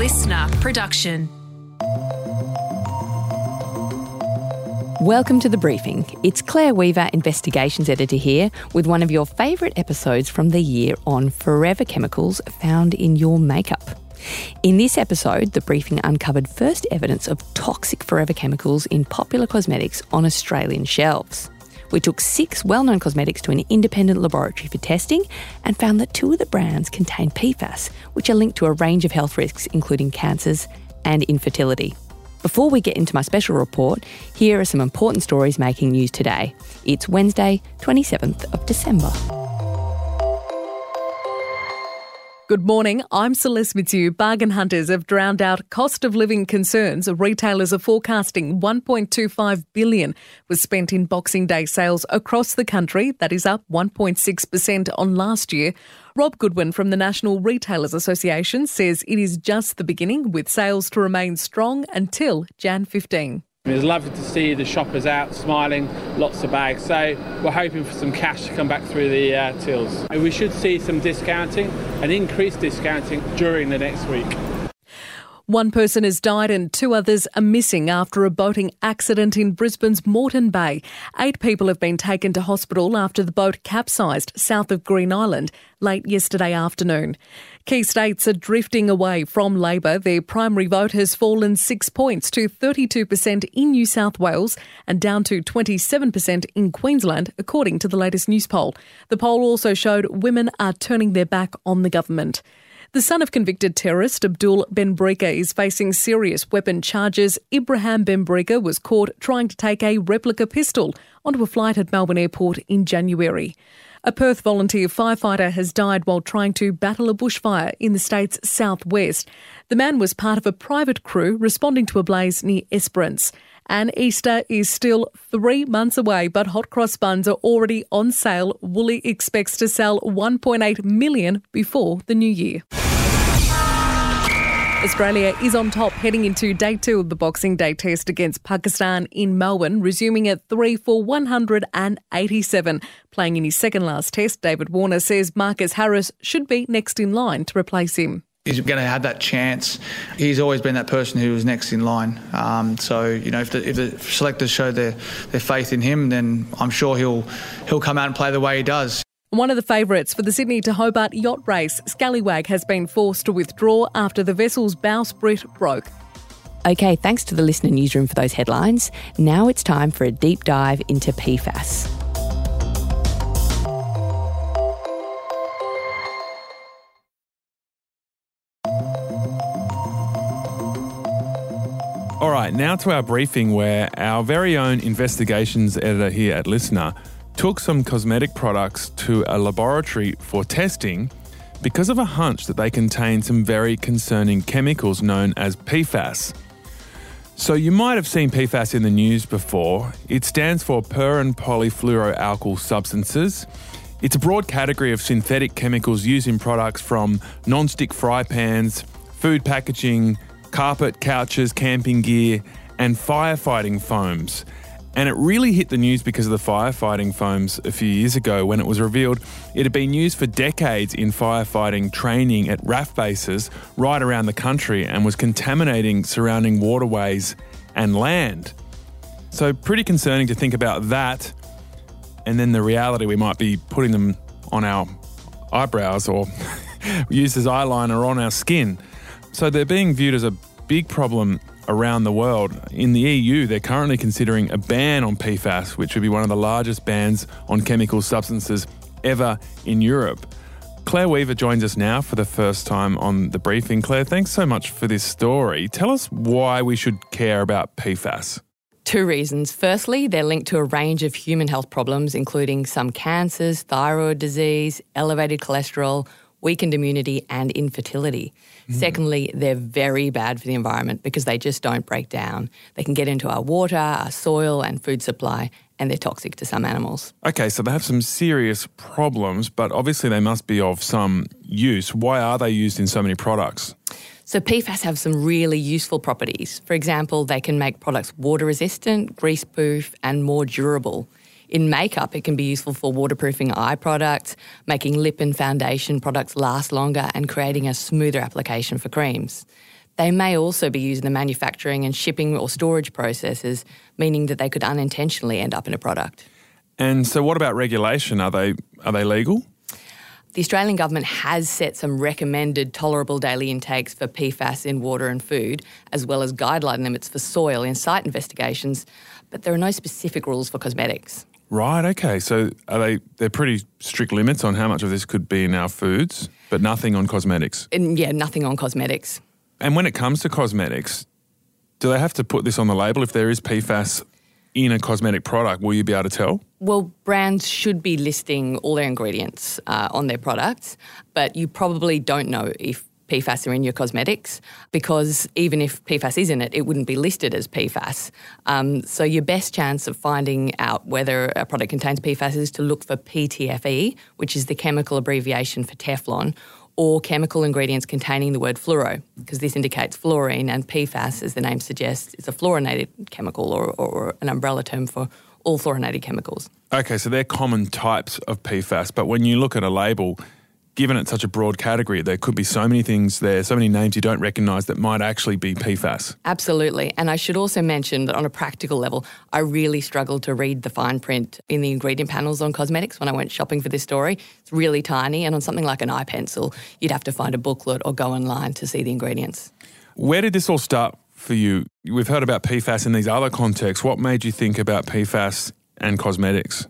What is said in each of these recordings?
Listnr production. Welcome to the briefing. It's Clair Weaver, investigations editor here, with one of your favourite episodes from the year on forever chemicals found in your makeup. In this episode, the briefing uncovered first evidence of toxic forever chemicals in popular cosmetics on Australian shelves. We took six well known cosmetics to an independent laboratory for testing and found that two of the brands contain PFAS, which are linked to a range of health risks, including cancers and infertility. Before we get into my special report, here are some important stories making news today. It's Wednesday, 27th of December. Good morning. I'm Celeste Mitsu. Bargain hunters have drowned out cost of living concerns. Retailers are forecasting 1.25 billion was spent in Boxing Day sales across the country. That is up 1.6% on last year. Rob Goodwin from the National Retailers Association says it is just the beginning, with sales to remain strong until Jan 15. It was lovely to see the shoppers out smiling, lots of bags. So we're hoping for some cash to come back through the uh, tills. We should see some discounting and increased discounting during the next week. One person has died and two others are missing after a boating accident in Brisbane's Moreton Bay. Eight people have been taken to hospital after the boat capsized south of Green Island late yesterday afternoon. Key states are drifting away from Labor. Their primary vote has fallen six points to 32% in New South Wales and down to 27% in Queensland, according to the latest Newspoll. The poll also showed women are turning their back on the government. The son of convicted terrorist Abdul Benbrika is facing serious weapon charges. Ibrahim Benbrika was caught trying to take a replica pistol onto a flight at Melbourne Airport in January. A Perth volunteer firefighter has died while trying to battle a bushfire in the state's southwest. The man was part of a private crew responding to a blaze near Esperance. And Easter is still three months away, but hot cross buns are already on sale. Woolies expects to sell 1.8 million before the new year. Australia is on top heading into day two of the Boxing Day test against Pakistan in Melbourne, resuming at 3 for 187. Playing in his second last test, David Warner says Marcus Harris should be next in line to replace him. He's going to have that chance. He's always been that person who was next in line. Um, so you know, if the, if the selectors show their, their faith in him, then I'm sure he'll he'll come out and play the way he does. One of the favourites for the Sydney to Hobart yacht race, Scallywag, has been forced to withdraw after the vessel's bowsprit broke. Okay, thanks to the Listnr newsroom for those headlines. Now it's time for a deep dive into PFAS. All right, now to our briefing where our very own investigations editor here at Listnr took some cosmetic products to a laboratory for testing because of a hunch that they contain some very concerning chemicals known as PFAS. So, you might have seen PFAS in the news before. It stands for per and polyfluoroalkyl substances. It's a broad category of synthetic chemicals used in products from non-stick fry pans, food packaging, carpet, couches, camping gear, and firefighting foams. And it really hit the news because of the firefighting foams a few years ago when it was revealed it had been used for decades in firefighting training at RAAF bases right around the country and was contaminating surrounding waterways and land. So, pretty concerning to think about that. And then the reality we might be putting them on our eyebrows or used as eyeliner on our skin. So, they're being viewed as a big problem around the world. In the EU, they're currently considering a ban on PFAS, which would be one of the largest bans on chemical substances ever in Europe. Clair Weaver joins us now for the first time on the briefing. Clair, thanks so much for this story. Tell us why we should care about PFAS. Two reasons. Firstly, they're linked to a range of human health problems, including some cancers, thyroid disease, elevated cholesterol, weakened immunity, and infertility. Mm. Secondly, they're very bad for the environment because they just don't break down. They can get into our water, our soil, and food supply, and they're toxic to some animals. Okay, so they have some serious problems, but obviously they must be of some use. Why are they used in so many products? So, PFAS have some really useful properties. For example, they can make products water resistant, grease proof, and more durable. In makeup, it can be useful for waterproofing eye products, making lip and foundation products last longer, and creating a smoother application for creams. They may also be used in the manufacturing and shipping or storage processes, meaning that they could unintentionally end up in a product. And so, what about regulation? Are they are they legal? The Australian government has set some recommended tolerable daily intakes for PFAS in water and food, as well as guideline limits for soil in site investigations, but there are no specific rules for cosmetics. Right. Okay. So are they? They're pretty strict limits on how much of this could be in our foods, but nothing on cosmetics. And yeah, nothing on cosmetics. And when it comes to cosmetics, do they have to put this on the label if there is PFAS in a cosmetic product? Will you be able to tell? Well, brands should be listing all their ingredients uh, on their products, but you probably don't know if PFAS are in your cosmetics because even if PFAS is in it, it wouldn't be listed as PFAS. Um, so your best chance of finding out whether a product contains PFAS is to look for PTFE, which is the chemical abbreviation for Teflon, or chemical ingredients containing the word fluoro, because this indicates fluorine, and PFAS, as the name suggests, is a fluorinated chemical or, or an umbrella term for all fluorinated chemicals. Okay, so they're common types of PFAS, but when you look at a label, given it's such a broad category, there could be so many things there, so many names you don't recognise that might actually be PFAS. Absolutely. And I should also mention that on a practical level, I really struggled to read the fine print in the ingredient panels on cosmetics when I went shopping for this story. It's really tiny, and on something like an eye pencil, you'd have to find a booklet or go online to see the ingredients. Where did this all start for you? We've heard about PFAS in these other contexts. What made you think about PFAS and cosmetics?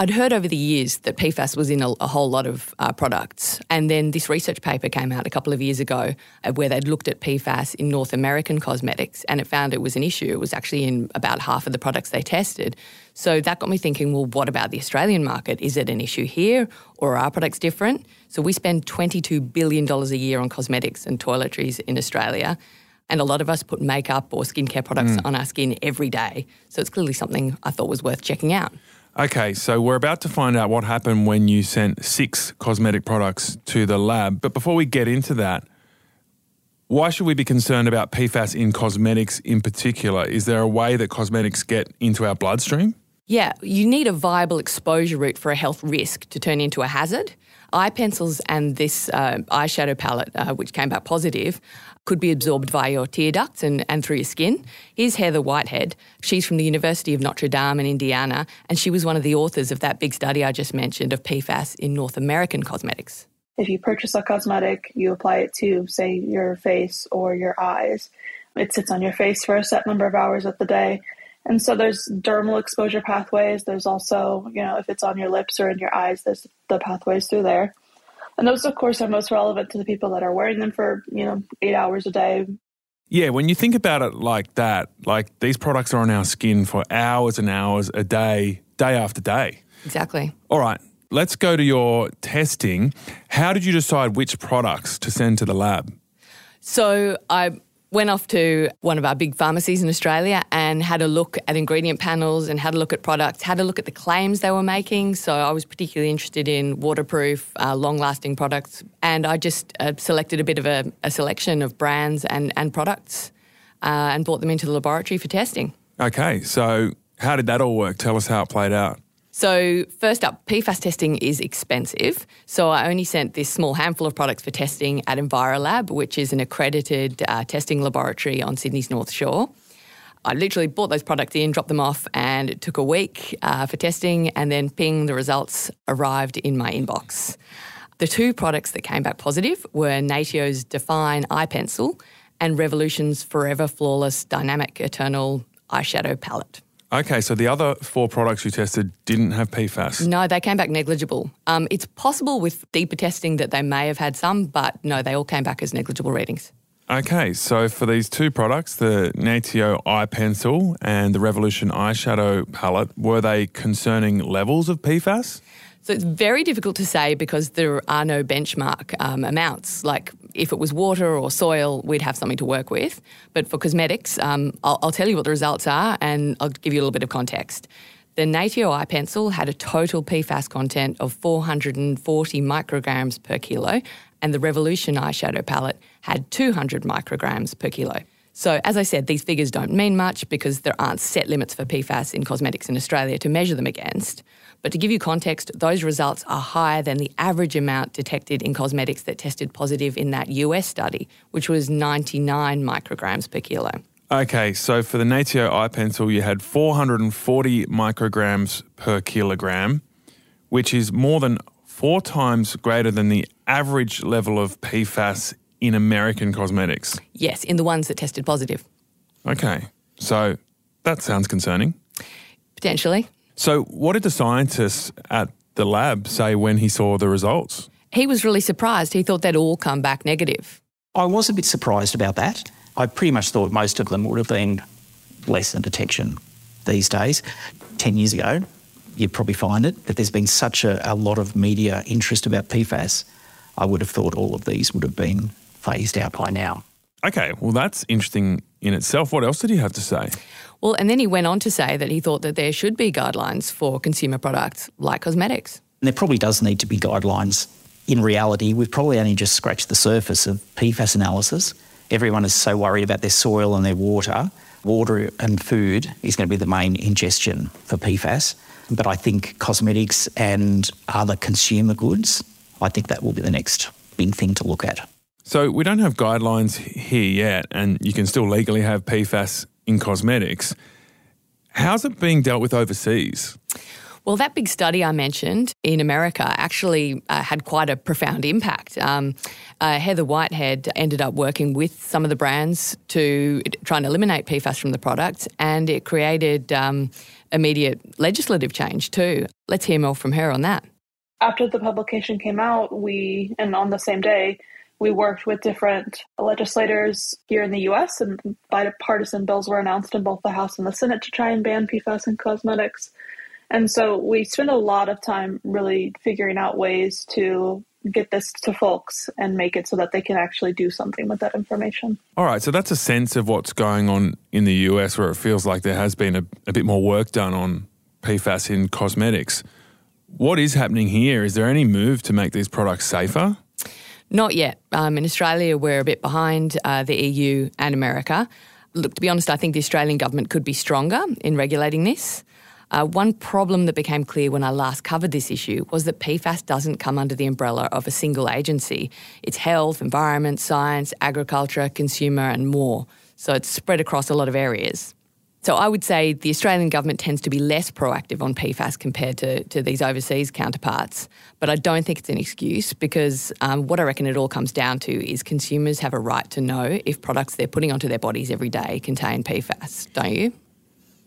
I'd heard over the years that PFAS was in a, a whole lot of uh, products. And then this research paper came out a couple of years ago uh, where they'd looked at PFAS in North American cosmetics and it found it was an issue. It was actually in about half of the products they tested. So that got me thinking well, what about the Australian market? Is it an issue here or are our products different? So we spend $22 billion a year on cosmetics and toiletries in Australia. And a lot of us put makeup or skincare products mm. on our skin every day. So it's clearly something I thought was worth checking out. Okay, so we're about to find out what happened when you sent six cosmetic products to the lab. But before we get into that, why should we be concerned about PFAS in cosmetics in particular? Is there a way that cosmetics get into our bloodstream? Yeah, you need a viable exposure route for a health risk to turn into a hazard. Eye pencils and this uh, eyeshadow palette, uh, which came back positive, could be absorbed via your tear ducts and, and through your skin. Here's Heather Whitehead. She's from the University of Notre Dame in Indiana, and she was one of the authors of that big study I just mentioned of PFAS in North American cosmetics. If you purchase a cosmetic, you apply it to, say, your face or your eyes. It sits on your face for a set number of hours of the day. And so there's dermal exposure pathways. There's also, you know, if it's on your lips or in your eyes, there's the pathways through there. And those, of course, are most relevant to the people that are wearing them for, you know, eight hours a day. Yeah, when you think about it like that, like these products are on our skin for hours and hours a day, day after day. Exactly. All right, let's go to your testing. How did you decide which products to send to the lab? So I went off to one of our big pharmacies in Australia and had a look at ingredient panels and had a look at products, had a look at the claims they were making. So I was particularly interested in waterproof, uh, long lasting products. And I just uh, selected a bit of a, a, selection of brands and, and products uh, and brought them into the laboratory for testing. Okay, so how did that all work? Tell us how it played out. So, first up, PFAS testing is expensive. So, I only sent this small handful of products for testing at Envirolab, which is an accredited uh, testing laboratory on Sydney's North Shore. I literally bought those products in, dropped them off, and it took a week uh, for testing, and then ping, the results arrived in my inbox. The two products that came back positive were Natio's Define Eye Pencil and Revolution's Forever Flawless Dynamic Eternal Eyeshadow Palette. Okay, so the other four products you tested didn't have PFAS? No, they came back negligible. Um, it's possible with deeper testing that they may have had some, but no, they all came back as negligible readings. Okay, so for these two products, the Natio Eye Pencil and the Revolution Eyeshadow Palette, were they concerning levels of PFAS? So it's very difficult to say because there are no benchmark um, amounts. Like if it was water or soil, we'd have something to work with. But for cosmetics, um, I'll, I'll tell you what the results are and I'll give you a little bit of context. The Natio eye pencil had a total PFAS content of 440 micrograms per kilo, and the Revolution eyeshadow palette had 200 micrograms per kilo. So, as I said, these figures don't mean much because there aren't set limits for PFAS in cosmetics in Australia to measure them against. But to give you context, those results are higher than the average amount detected in cosmetics that tested positive in that US study, which was 99 micrograms per kilo. Okay, so for the Natio eye pencil, you had 440 micrograms per kilogram, which is more than four times greater than the average level of PFAS in American cosmetics. Yes, in the ones that tested positive. Okay, so that sounds concerning. Potentially. So, what did the scientists at the lab say when he saw the results? He was really surprised. He thought they'd all come back negative. I was a bit surprised about that. I pretty much thought most of them would have been less than detection these days. 10 years ago, you'd probably find it, but there's been such a, a lot of media interest about PFAS. I would have thought all of these would have been phased out by now. Okay, well, that's interesting in itself. What else did he have to say? Well, and then he went on to say that he thought that there should be guidelines for consumer products like cosmetics. And there probably does need to be guidelines. In reality, we've probably only just scratched the surface of PFAS analysis. Everyone is so worried about their soil and their water. Water and food is going to be the main ingestion for PFAS. But I think cosmetics and other consumer goods, I think that will be the next big thing to look at. So we don't have guidelines here yet, and you can still legally have PFAS in cosmetics. How's it being dealt with overseas? Well, that big study I mentioned in America actually uh, had quite a profound impact. Um, uh, Heather Whitehead ended up working with some of the brands to try and eliminate PFAS from the products, and it created um, immediate legislative change too. Let's hear more from her on that. After the publication came out, we, and on the same day, we worked with different legislators here in the US, and bipartisan bills were announced in both the House and the Senate to try and ban PFAS in cosmetics. And so we spent a lot of time really figuring out ways to get this to folks and make it so that they can actually do something with that information. All right, so that's a sense of what's going on in the US where it feels like there has been a, a bit more work done on PFAS in cosmetics. What is happening here? Is there any move to make these products safer? Not yet. Um, in Australia, we're a bit behind uh, the EU and America. Look, to be honest, I think the Australian government could be stronger in regulating this. Uh, one problem that became clear when I last covered this issue was that PFAS doesn't come under the umbrella of a single agency. It's health, environment, science, agriculture, consumer, and more. So it's spread across a lot of areas. So I would say the Australian government tends to be less proactive on PFAS compared to, to these overseas counterparts. But I don't think it's an excuse because um, what I reckon it all comes down to is consumers have a right to know if products they're putting onto their bodies every day contain PFAS, don't you?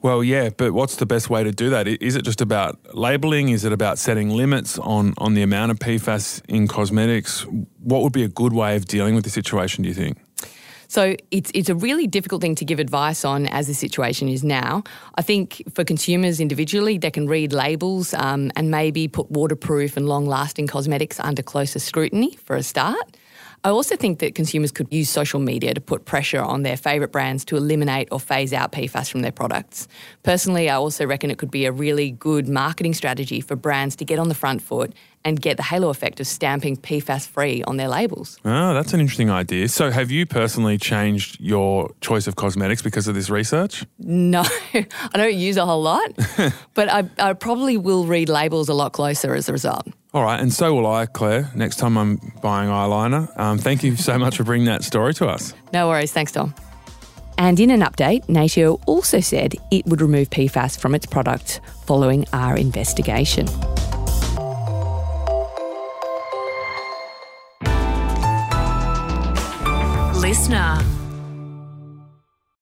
Well, yeah, but what's the best way to do that? Is it just about labeling? Is it about setting limits on, on the amount of PFAS in cosmetics? What would be a good way of dealing with the situation, do you think? So it's it's a really difficult thing to give advice on as the situation is now. I think for consumers individually, they can read labels um, and maybe put waterproof and long lasting cosmetics under closer scrutiny for a start. I also think that consumers could use social media to put pressure on their favourite brands to eliminate or phase out PFAS from their products. Personally, I also reckon it could be a really good marketing strategy for brands to get on the front foot and get the halo effect of stamping PFAS free on their labels. Oh, that's an interesting idea. So, have you personally changed your choice of cosmetics because of this research? No, I don't use a whole lot, but I, I probably will read labels a lot closer as a result. All right, and so will I, Clair, next time I'm buying eyeliner. Um, thank you so much for bringing that story to us. No worries. Thanks, Tom. And in an update, Natio also said it would remove PFAS from its products following our investigation. Listnr.